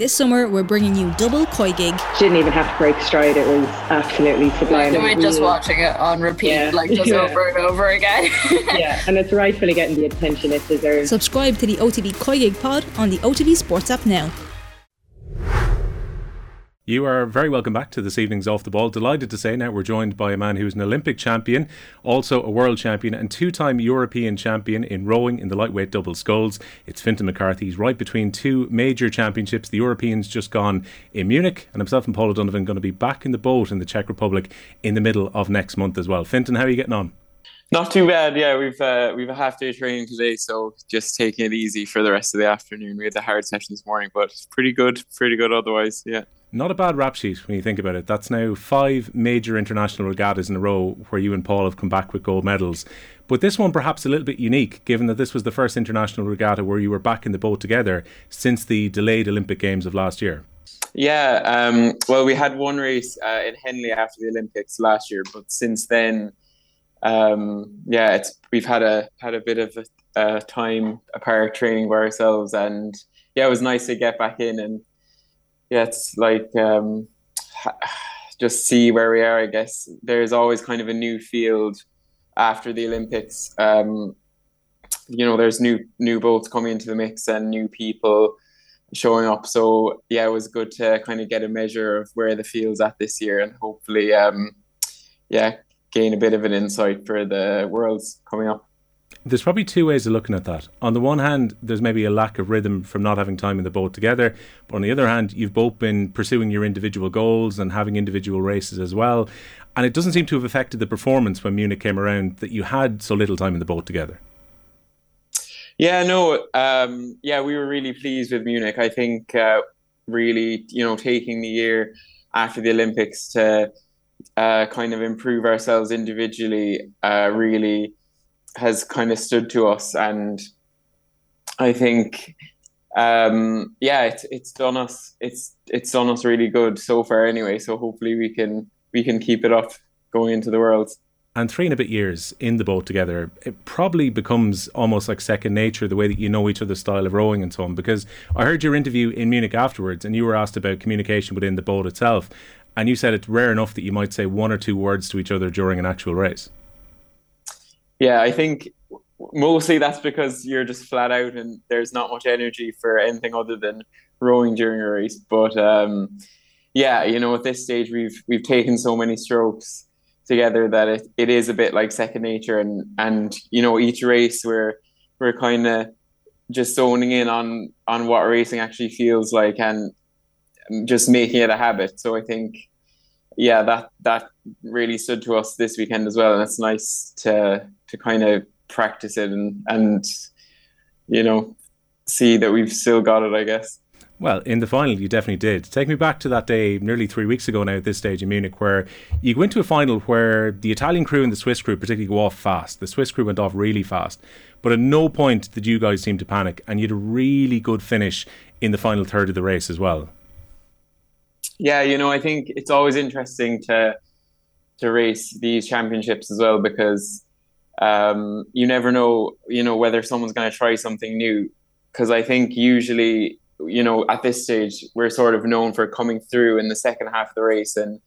This summer, we're bringing you double koi gig. Didn't even have to break stride. It was absolutely sublime. Like, we're just watching it on repeat, yeah. like just yeah. over and over again. yeah, and it's rightfully getting the attention it deserves. Subscribe to the OTB Koi Gig pod on the OTB Sports app now. You are very welcome back to this evening's Off the Ball. Delighted to say now we're joined by a man who is an Olympic champion, also a world champion, and two time European champion in rowing in the lightweight double sculls. It's Fintan McCarthy. He's right between two major championships. The Europeans just gone in Munich, and himself and Paul O'Donovan going to be back in the boat in the Czech Republic in the middle of next month as well. Fintan, how are you getting on? Not too bad. Yeah, we've uh, we've a half day training today, so just taking it easy for the rest of the afternoon. We had the hard session this morning, but pretty good, pretty good otherwise. Yeah. Not a bad rap sheet when you think about it. That's now five major international regattas in a row where you and Paul have come back with gold medals. But this one perhaps a little bit unique, given that this was the first international regatta where you were back in the boat together since the delayed Olympic Games of last year. Yeah, um, well, we had one race uh, in Henley after the Olympics last year, but since then, um, yeah, it's we've had a had a bit of a, a time apart training by ourselves, and yeah, it was nice to get back in and yeah, it's like um, just see where we are. I guess there's always kind of a new field after the Olympics. Um, you know, there's new new boats coming into the mix and new people showing up. So yeah, it was good to kind of get a measure of where the field's at this year, and hopefully, um, yeah, gain a bit of an insight for the worlds coming up. There's probably two ways of looking at that. On the one hand, there's maybe a lack of rhythm from not having time in the boat together. But on the other hand, you've both been pursuing your individual goals and having individual races as well. And it doesn't seem to have affected the performance when Munich came around that you had so little time in the boat together. Yeah, no, um, yeah, we were really pleased with Munich. I think uh, really, you know, taking the year after the Olympics to uh, kind of improve ourselves individually uh, really has kind of stood to us, and I think, um, yeah, it's it's done us it's it's done us really good so far anyway. So hopefully we can we can keep it up going into the world. And three and a bit years in the boat together, it probably becomes almost like second nature the way that you know each other's style of rowing and so on. Because I heard your interview in Munich afterwards, and you were asked about communication within the boat itself, and you said it's rare enough that you might say one or two words to each other during an actual race. Yeah, I think mostly that's because you're just flat out and there's not much energy for anything other than rowing during a race. But um, yeah, you know, at this stage we've we've taken so many strokes together that it, it is a bit like second nature and and you know each race we're we're kind of just zoning in on on what racing actually feels like and just making it a habit. So I think yeah, that that really stood to us this weekend as well, and it's nice to to kind of practice it and and you know see that we've still got it. I guess. Well, in the final, you definitely did. Take me back to that day nearly three weeks ago now at this stage in Munich, where you went to a final where the Italian crew and the Swiss crew particularly go off fast. The Swiss crew went off really fast, but at no point did you guys seem to panic, and you had a really good finish in the final third of the race as well. Yeah, you know, I think it's always interesting to to race these championships as well because um, you never know, you know, whether someone's going to try something new. Because I think usually, you know, at this stage, we're sort of known for coming through in the second half of the race and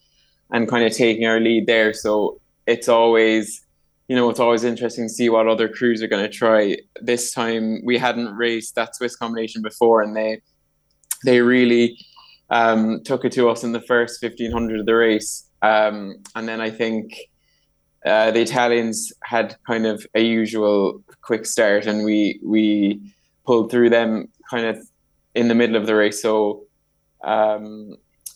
and kind of taking our lead there. So it's always, you know, it's always interesting to see what other crews are going to try. This time we hadn't raced that Swiss combination before, and they they really um, took it to us in the first 1500 of the race. Um, and then I think uh, the Italians had kind of a usual quick start, and we we pulled through them kind of in the middle of the race. So um,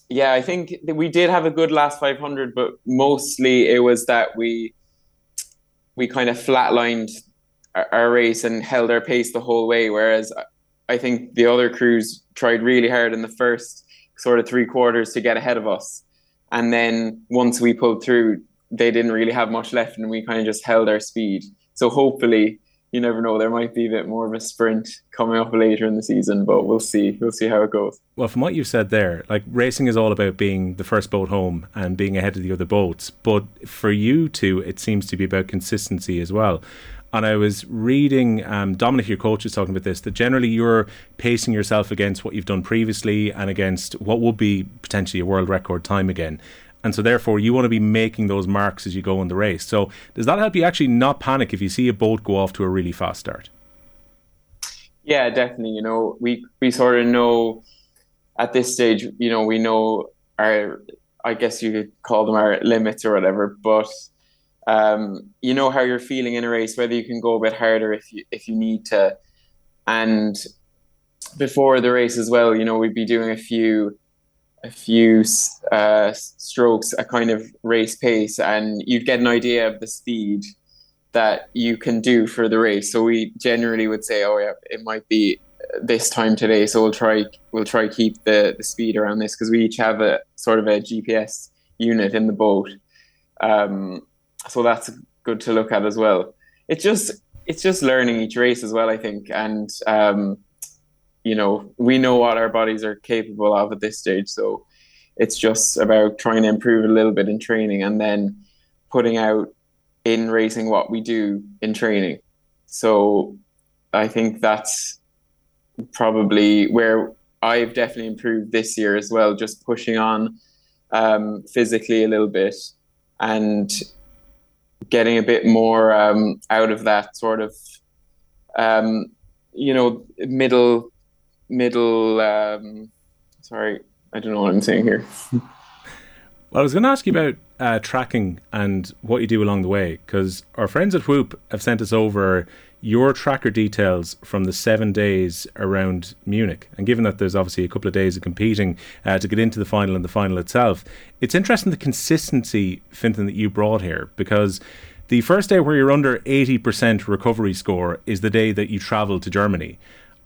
yeah, I think we did have a good last 500, but mostly it was that we we kind of flatlined our, our race and held our pace the whole way. Whereas I think the other crews tried really hard in the first sort of three quarters to get ahead of us. And then once we pulled through, they didn't really have much left and we kind of just held our speed. So hopefully, you never know, there might be a bit more of a sprint coming up later in the season, but we'll see. We'll see how it goes. Well, from what you've said there, like racing is all about being the first boat home and being ahead of the other boats. But for you two, it seems to be about consistency as well. And I was reading um, Dominic, your coach, is talking about this that generally you're pacing yourself against what you've done previously and against what would be potentially a world record time again. And so, therefore, you want to be making those marks as you go in the race. So, does that help you actually not panic if you see a boat go off to a really fast start? Yeah, definitely. You know, we we sort of know at this stage. You know, we know our. I guess you could call them our limits or whatever, but um, you know how you're feeling in a race, whether you can go a bit harder if you if you need to, and before the race as well, you know we'd be doing a few a few uh, strokes, a kind of race pace, and you'd get an idea of the speed that you can do for the race. So we generally would say, oh yeah, it might be this time today, so we'll try we'll try keep the the speed around this because we each have a sort of a GPS unit in the boat. Um, so that's good to look at as well. It's just it's just learning each race as well, I think, and um, you know we know what our bodies are capable of at this stage, so it's just about trying to improve a little bit in training and then putting out in racing what we do in training. So I think that's probably where I've definitely improved this year as well, just pushing on um, physically a little bit and getting a bit more um, out of that sort of um, you know middle middle um, sorry i don't know what i'm saying here. Well i was going to ask you about uh, tracking and what you do along the way because our friends at whoop have sent us over your tracker details from the seven days around Munich. And given that there's obviously a couple of days of competing uh, to get into the final and the final itself, it's interesting the consistency, Fintan, that you brought here because the first day where you're under 80% recovery score is the day that you travel to Germany.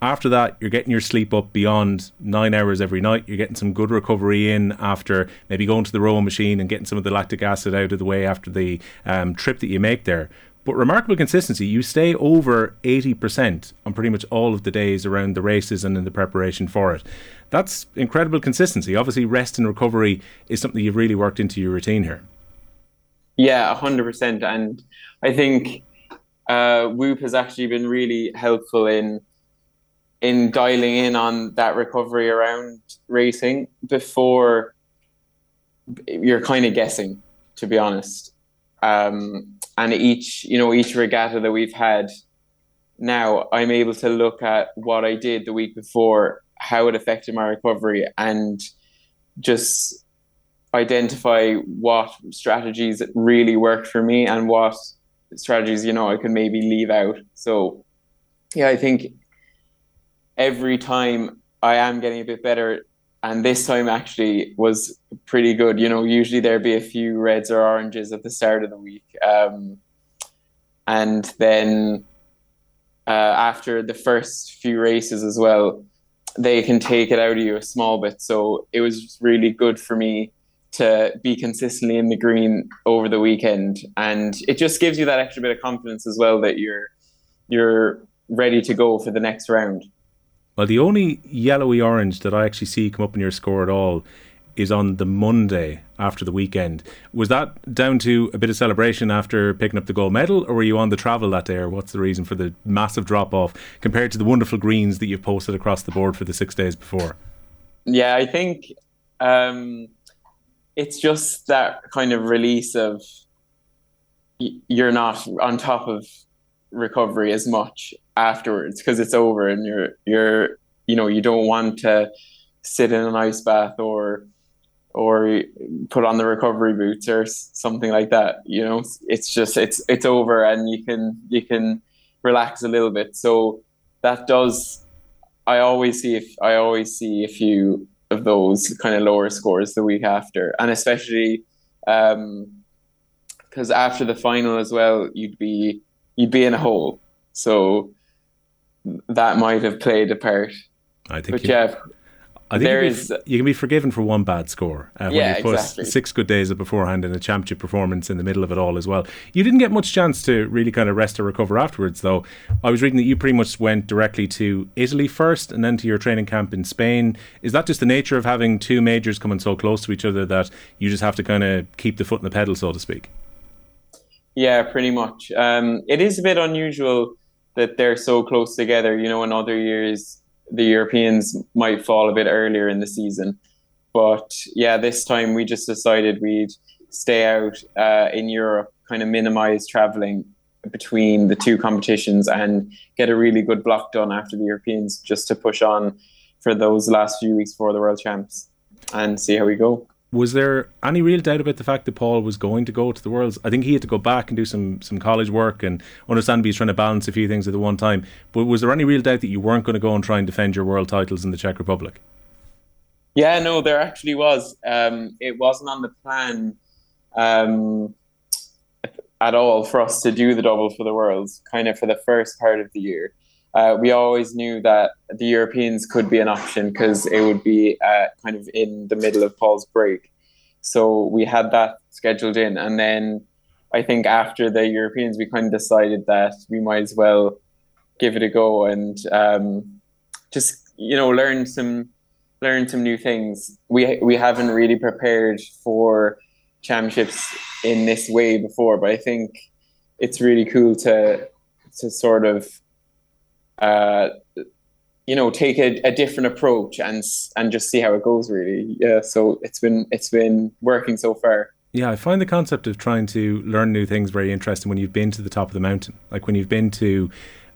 After that, you're getting your sleep up beyond nine hours every night. You're getting some good recovery in after maybe going to the rowing machine and getting some of the lactic acid out of the way after the um, trip that you make there. But remarkable consistency. You stay over 80% on pretty much all of the days around the races and in the preparation for it. That's incredible consistency. Obviously, rest and recovery is something you've really worked into your routine here. Yeah, 100%. And I think uh, Whoop has actually been really helpful in in dialing in on that recovery around racing before you're kind of guessing, to be honest. Um, and each you know each regatta that we've had now i'm able to look at what i did the week before how it affected my recovery and just identify what strategies really worked for me and what strategies you know i could maybe leave out. So yeah i think every time i am getting a bit better and this time actually was pretty good. You know, usually there'd be a few reds or oranges at the start of the week, um, and then uh, after the first few races as well, they can take it out of you a small bit. So it was really good for me to be consistently in the green over the weekend, and it just gives you that extra bit of confidence as well that you're you're ready to go for the next round. Well, the only yellowy orange that I actually see come up in your score at all is on the Monday after the weekend. Was that down to a bit of celebration after picking up the gold medal, or were you on the travel that day, or what's the reason for the massive drop off compared to the wonderful greens that you've posted across the board for the six days before? Yeah, I think um, it's just that kind of release of you're not on top of recovery as much afterwards because it's over and you're you're you know you don't want to sit in an ice bath or or put on the recovery boots or something like that you know? It's just it's it's over and you can you can relax a little bit. So that does i always see if i always see a few of those kind of lower scores the week after. And especially um because after the final as well you'd be you'd be in a hole. So that might have played a part. I think. But yeah, I think there you, is, you can be forgiven for one bad score uh, when yeah, you put exactly. six good days of beforehand and a championship performance in the middle of it all as well. You didn't get much chance to really kind of rest or recover afterwards, though. I was reading that you pretty much went directly to Italy first and then to your training camp in Spain. Is that just the nature of having two majors coming so close to each other that you just have to kind of keep the foot in the pedal, so to speak? Yeah, pretty much. Um, it is a bit unusual that they're so close together. You know, in other years, the Europeans might fall a bit earlier in the season. But yeah, this time we just decided we'd stay out uh, in Europe, kind of minimize traveling between the two competitions and get a really good block done after the Europeans just to push on for those last few weeks for the World Champs and see how we go. Was there any real doubt about the fact that Paul was going to go to the Worlds? I think he had to go back and do some some college work, and understandably he's trying to balance a few things at the one time. But was there any real doubt that you weren't going to go and try and defend your world titles in the Czech Republic? Yeah, no, there actually was. Um, it wasn't on the plan um, at all for us to do the double for the Worlds, kind of for the first part of the year. Uh, we always knew that the Europeans could be an option because it would be uh, kind of in the middle of Paul's break. So we had that scheduled in. And then I think after the Europeans, we kind of decided that we might as well give it a go and um, just, you know, learn some learn some new things. We we haven't really prepared for championships in this way before, but I think it's really cool to to sort of uh, you know take a, a different approach and and just see how it goes. Really, yeah. So it's been it's been working so far. Yeah, I find the concept of trying to learn new things very interesting when you've been to the top of the mountain. Like when you've been to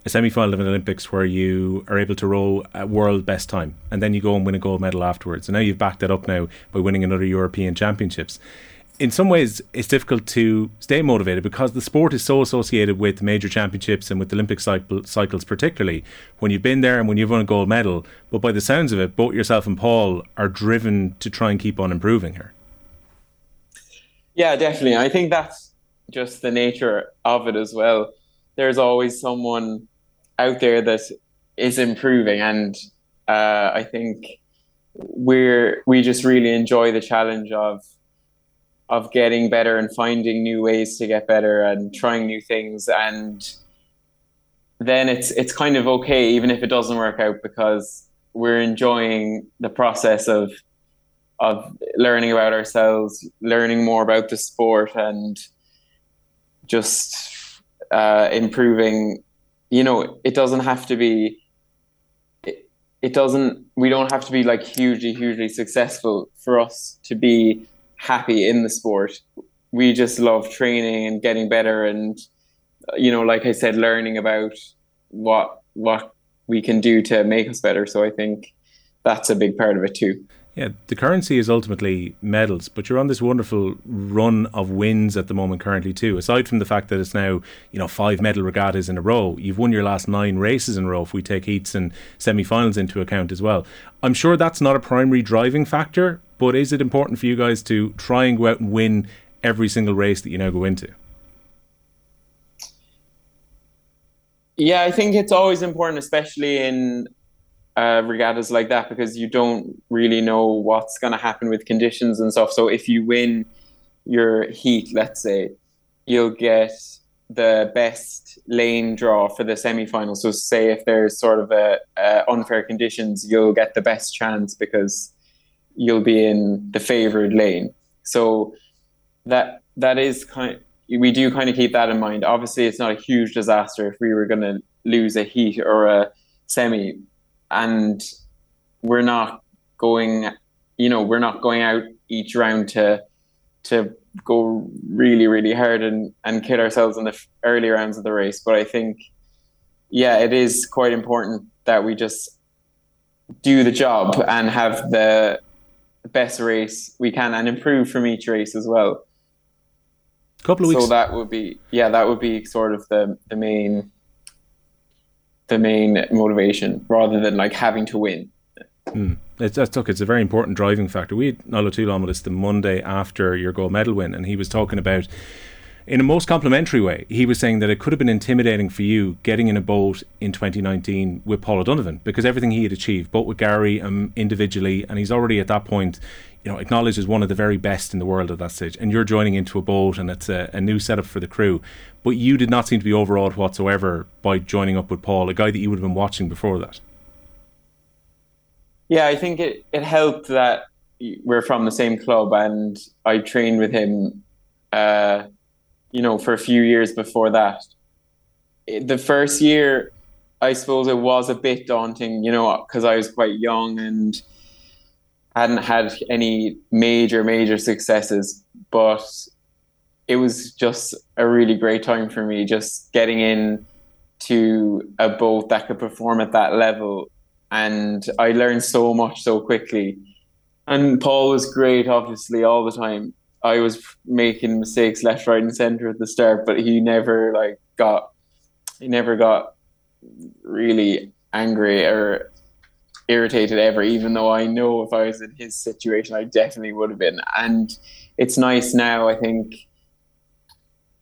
a semi final of an Olympics where you are able to row a world best time and then you go and win a gold medal afterwards. And now you've backed that up now by winning another European Championships. In some ways, it's difficult to stay motivated because the sport is so associated with major championships and with Olympic cycle, cycles, particularly when you've been there and when you've won a gold medal. But by the sounds of it, both yourself and Paul are driven to try and keep on improving here. Yeah, definitely. I think that's just the nature of it as well. There's always someone out there that is improving, and uh, I think we're we just really enjoy the challenge of of getting better and finding new ways to get better and trying new things and then it's it's kind of okay even if it doesn't work out because we're enjoying the process of of learning about ourselves, learning more about the sport, and just uh, improving you know, it doesn't have to be. It, it doesn't. We don't have to be like hugely, hugely successful for us to be happy in the sport. We just love training and getting better, and uh, you know, like I said, learning about what what we can do to make us better. So I think that's a big part of it too. Yeah, the currency is ultimately medals, but you're on this wonderful run of wins at the moment currently too. Aside from the fact that it's now, you know, five medal regattas in a row, you've won your last nine races in a row if we take heats and semi-finals into account as well. I'm sure that's not a primary driving factor, but is it important for you guys to try and go out and win every single race that you now go into? Yeah, I think it's always important, especially in uh, regattas like that because you don't really know what's going to happen with conditions and stuff. So if you win your heat, let's say, you'll get the best lane draw for the semi-final. So say if there's sort of a, a unfair conditions, you'll get the best chance because you'll be in the favored lane. So that that is kind. We do kind of keep that in mind. Obviously, it's not a huge disaster if we were going to lose a heat or a semi, and we're not going you know we're not going out each round to to go really really hard and and kill ourselves in the early rounds of the race but i think yeah it is quite important that we just do the job and have the best race we can and improve from each race as well couple of weeks so that would be yeah that would be sort of the the main the main motivation rather than like having to win. Mm. It's, that's, look, it's a very important driving factor. We had Nolo Toulon with us the Monday after your gold medal win, and he was talking about, in a most complimentary way, he was saying that it could have been intimidating for you getting in a boat in 2019 with Paul O'Donovan because everything he had achieved, both with Gary um, individually, and he's already at that point, you know, acknowledged as one of the very best in the world at that stage. And you're joining into a boat, and it's a, a new setup for the crew but you did not seem to be overawed whatsoever by joining up with Paul, a guy that you would have been watching before that. Yeah, I think it, it helped that we're from the same club and I trained with him, uh, you know, for a few years before that. The first year, I suppose it was a bit daunting, you know, because I was quite young and hadn't had any major, major successes. But it was just a really great time for me, just getting in to a boat that could perform at that level. And I learned so much so quickly. And Paul was great, obviously, all the time. I was making mistakes left, right, and center at the start, but he never like got he never got really angry or irritated ever, even though I know if I was in his situation, I definitely would have been. And it's nice now, I think,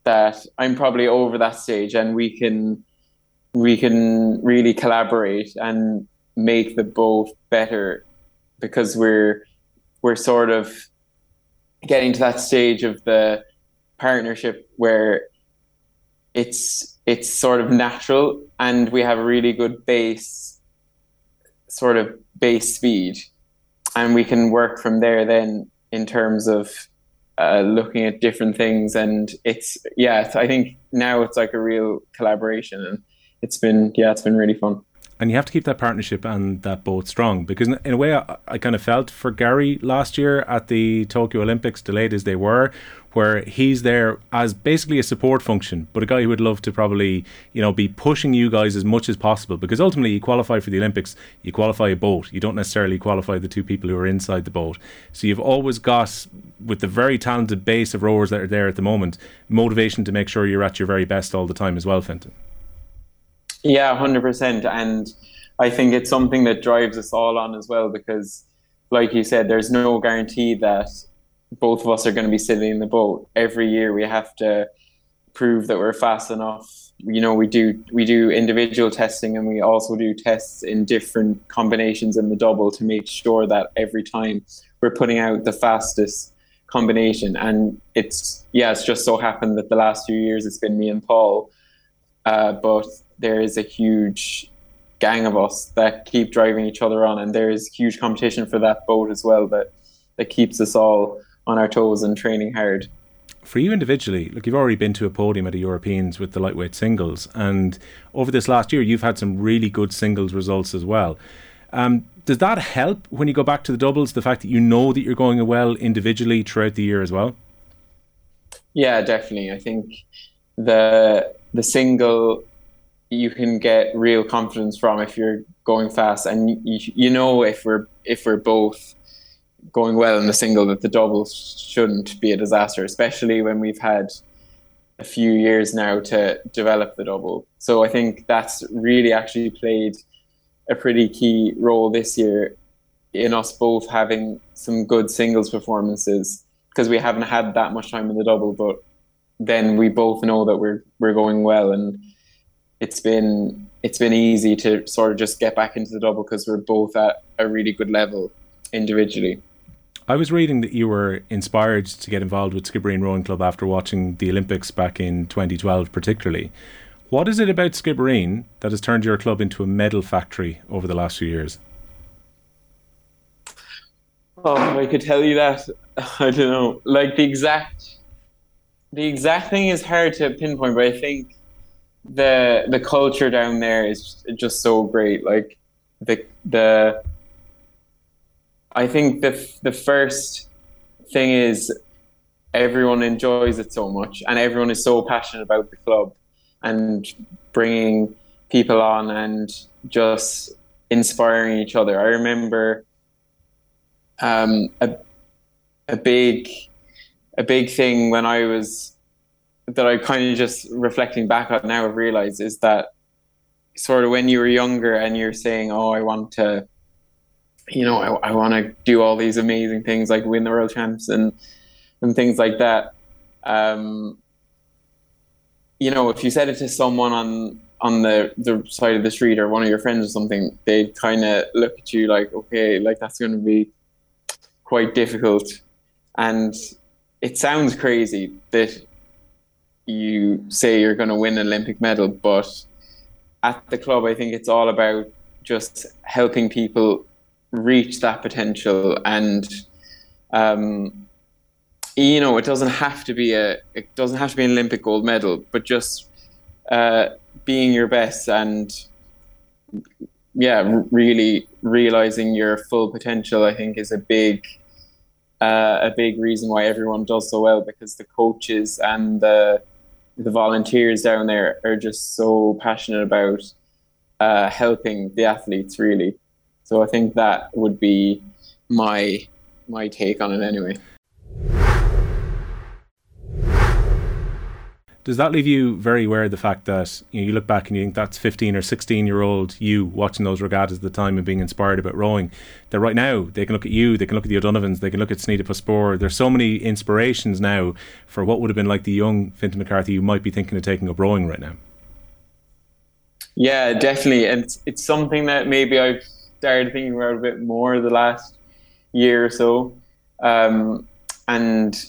that I'm probably over that stage and we can we can really collaborate and make the both better because we're we're sort of getting to that stage of the partnership where it's it's sort of natural and we have a really good base sort of base speed. And we can work from there then in terms of uh, looking at different things. And it's yeah i think now it's like a real collaboration and it's been yeah it's been really fun and you have to keep that partnership and that boat strong because in a way I, I, kind of felt for Gary last year at the Tokyo Olympics delayed as they were where he's there as basically a support function but a guy who would love to probably you know be pushing you guys as much as possible because ultimately you qualify for the Olympics you qualify a boat. You don't necessarily qualify the two people who are inside the boat. So you've always got with the very talented base of rowers that are there at the moment motivation to make sure you're at your very best all the time as well Fintan yeah, hundred percent. And I think it's something that drives us all on as well because, like you said, there's no guarantee that both of us are going to be sitting in the boat every year. We have to prove that we're fast enough. You know, we do we do individual testing and we also do tests in different combinations in the double to make sure that every time we're putting out the fastest combination. And it's yeah, it's just so happened that the last few years it's been me and Paul. Uh, but there is a huge gang of us that keep driving each other on, and there is huge competition for that boat as well that that keeps us all on our toes and training hard. For you individually, look, you've already been to a podium at the Europeans with the lightweight singles, and over this last year, you've had some really good singles results as well. Um, does that help when you go back to the doubles? The fact that you know that you're going well individually throughout the year as well. Yeah, definitely. I think the the single you can get real confidence from if you're going fast, and you, you know if we're if we're both going well in the single that the double shouldn't be a disaster, especially when we've had a few years now to develop the double. So I think that's really actually played a pretty key role this year in us both having some good singles performances because we haven't had that much time in the double, but then we both know that we're we're going well and it's been it's been easy to sort of just get back into the double because we're both at a really good level individually. I was reading that you were inspired to get involved with Skibbereen Rowing Club after watching the Olympics back in 2012, particularly. What is it about Skibbereen that has turned your club into a medal factory over the last few years? Oh, I could tell you that. I don't know. Like the exact, the exact thing is hard to pinpoint, but I think the the culture down there is just so great. Like the the I think the the first thing is everyone enjoys it so much, and everyone is so passionate about the club and bringing people on and just inspiring each other. I remember um, a a big a big thing when I was that I kind of just reflecting back on now have realized is that sort of when you were younger and you're saying, "Oh, I want to, you know, I, I want to do all these amazing things like win the world champs and and things like that." Um, you know, if you said it to someone on on the the side of the street or one of your friends or something, they'd kind of look at you like, "Okay, like that's going to be quite difficult," and it sounds crazy that you say you're going to win an Olympic medal, but at the club, I think it's all about just helping people reach that potential and um, you know, it doesn't have to be a it doesn't have to be an Olympic gold medal, but just uh, being your best and yeah, really realizing your full potential. I think is a big uh, a big reason why everyone does so well because the coaches and the the volunteers down there are just so passionate about uh, helping the athletes really. So I think that would be my my take on it anyway. Does that leave you very aware of the fact that you, know, you look back and you think that's 15 or 16 year old you watching those regattas at the time and being inspired about rowing? That right now they can look at you, they can look at the O'Donovans, they can look at Sanita Puspure. There's so many inspirations now for what would have been like the young Fintan McCarthy who might be thinking of taking up rowing right now. Yeah, definitely. And it's, it's something that maybe I've started thinking about a bit more the last year or so. Um, and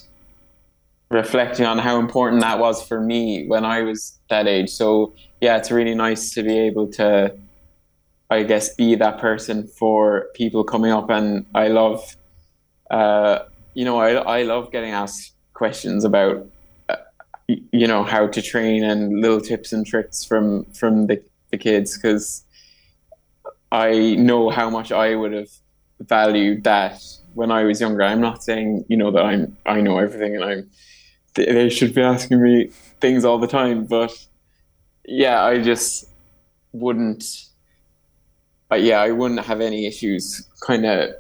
reflecting on how important that was for me when I was that age. So yeah, it's really nice to be able to, I guess, be that person for people coming up. And I love, uh, you know, I I love getting asked questions about, uh, you know, how to train and little tips and tricks from from the the kids because I know how much I would have valued that when I was younger. I'm not saying you know that I'm I know everything and I'm they should be asking me things all the time. But yeah, I just wouldn't. But yeah, I wouldn't have any issues kind of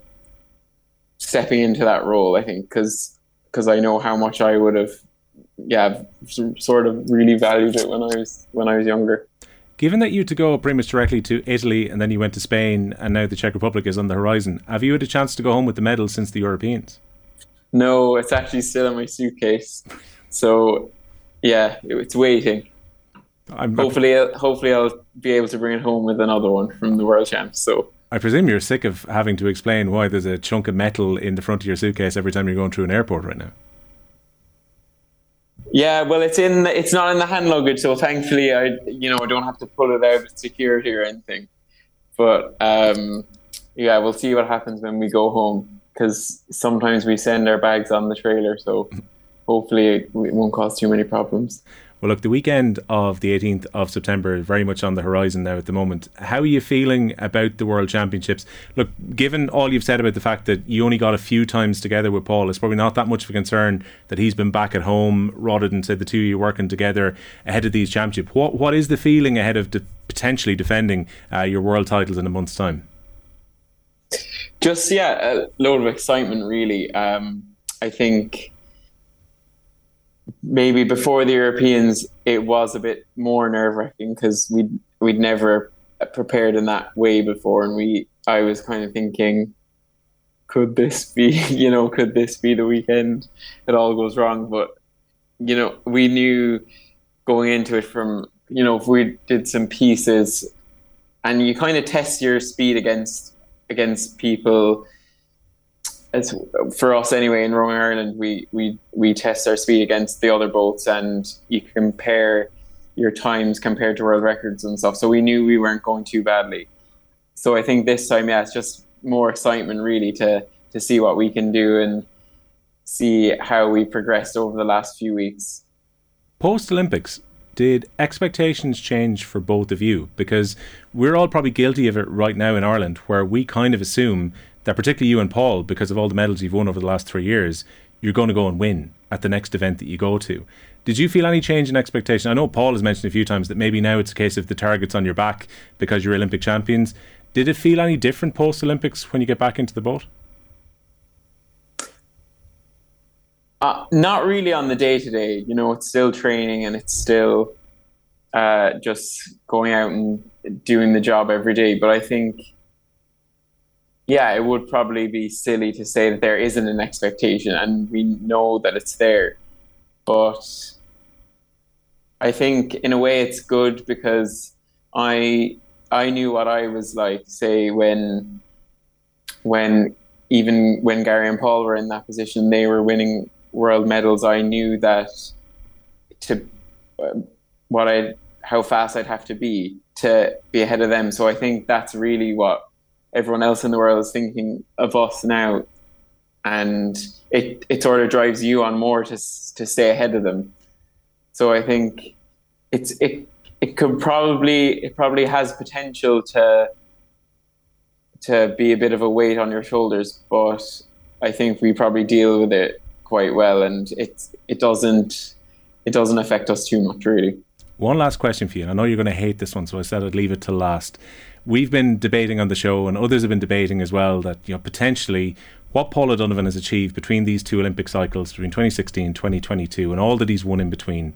stepping into that role. I think because because I know how much I would have, yeah, sort of really valued it when I was when I was younger. Given that you had to go pretty much directly to Italy and then you went to Spain and now the Czech Republic is on the horizon, have you had a chance to go home with the medal since the Europeans? No, it's actually still in my suitcase. So, yeah, it's waiting. I'm hopefully, hopefully, I'll be able to bring it home with another one from the World Champs. So. I presume you're sick of having to explain why there's a chunk of metal in the front of your suitcase every time you're going through an airport right now. Yeah, well, it's in. It's not in the hand luggage, so thankfully, I you know I don't have to pull it out of security or anything. But um, yeah, we'll see what happens when we go home because sometimes we send our bags on the trailer, so hopefully it, won't cause too many problems. Well, look, the weekend of the 18th of September is very much on the horizon now at the moment. How are you feeling about the World Championships? Look, given all you've said about the fact that you only got a few times together with Paul, it's probably not that much of a concern that he's been back at home rather than say the two of you working together ahead of these championships. What What is the feeling ahead of de- potentially defending uh, your world titles in a month's time? Just yeah, a load of excitement. Really, um, I think maybe before the Europeans, it was a bit more nerve wracking because we we'd, we'd never prepared in that way before, and we I was kind of thinking, could this be you know could this be the weekend it all goes wrong? But you know we knew going into it from you know if we did some pieces, and you kind of test your speed against against people as for us anyway in rowing Ireland, we we we test our speed against the other boats, and you compare your times compared to world records and stuff. So we knew we weren't going too badly. So I think this time, yeah, it's just more excitement really to to see what we can do and see how we progressed over the last few weeks. Post Olympics, did expectations change for both of you? Because we're all probably guilty of it right now in Ireland, where we kind of assume that particularly you and Paul, because of all the medals you've won over the last three years, you're going to go and win at the next event that you go to. Did you feel any change in expectation? I know Paul has mentioned a few times that maybe now it's a case of the target's on your back because you're Olympic champions. Did it feel any different post Olympics when you get back into the boat? Uh, not really on the day to day. You know, it's still training and it's still uh, just going out and doing the job every day. But I think yeah, it would probably be silly to say that there isn't an expectation, and we know that it's there. But I think in a way it's good because I I knew what I was like, say when when even when Gary and Paul were in that position, they were winning world medals. I knew that to uh, what I how fast I'd have to be to be ahead of them. So I think that's really what everyone else in the world is thinking of us now. and it it sort of drives you on more to to stay ahead of them. So I think it's it it could probably it probably has potential to to be a bit of a weight on your shoulders, but I think we probably deal with it quite well, and it it doesn't it doesn't affect us too much really. One last question for you, and I know you're going to hate this one, so I said I'd leave it till last. We've been debating on the show, and others have been debating as well that you know potentially what Paul O'Donovan has achieved between these two Olympic cycles, between 2016 and 2022, and all that he's won in between,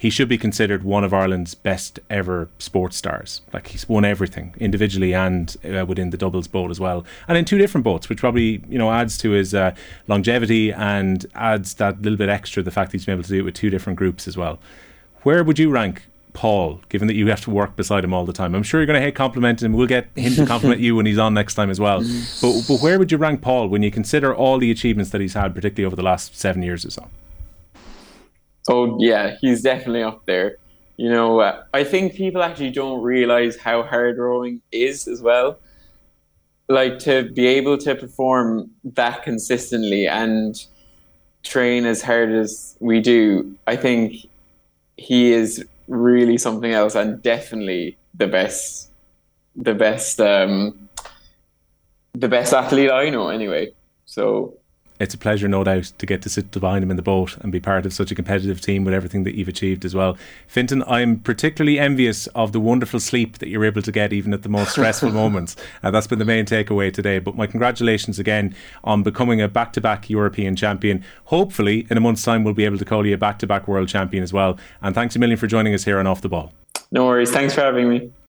he should be considered one of Ireland's best ever sports stars. Like he's won everything individually and uh, within the doubles boat as well, and in two different boats, which probably you know adds to his uh, longevity and adds that little bit extra the fact that he's been able to do it with two different groups as well. Where would you rank Paul, given that you have to work beside him all the time? I'm sure you're going to hate complimenting him. We'll get him to compliment you when he's on next time as well. But, but where would you rank Paul when you consider all the achievements that he's had, particularly over the last seven years or so? Oh, yeah, he's definitely up there. You know, uh, I think people actually don't realize how hard rowing is as well. Like to be able to perform that consistently and train as hard as we do, I think he is really something else and definitely the best the best um the best athlete I know anyway. So it's a pleasure, no doubt, to get to sit behind him in the boat and be part of such a competitive team with everything that you've achieved as well. Fintan, I'm particularly envious of the wonderful sleep that you're able to get even at the most stressful moments. Uh, that's been the main takeaway today. But my congratulations again on becoming a back to back European champion. Hopefully, in a month's time, we'll be able to call you a back to back world champion as well. And thanks a million for joining us here on Off the Ball. No worries. Thanks for having me.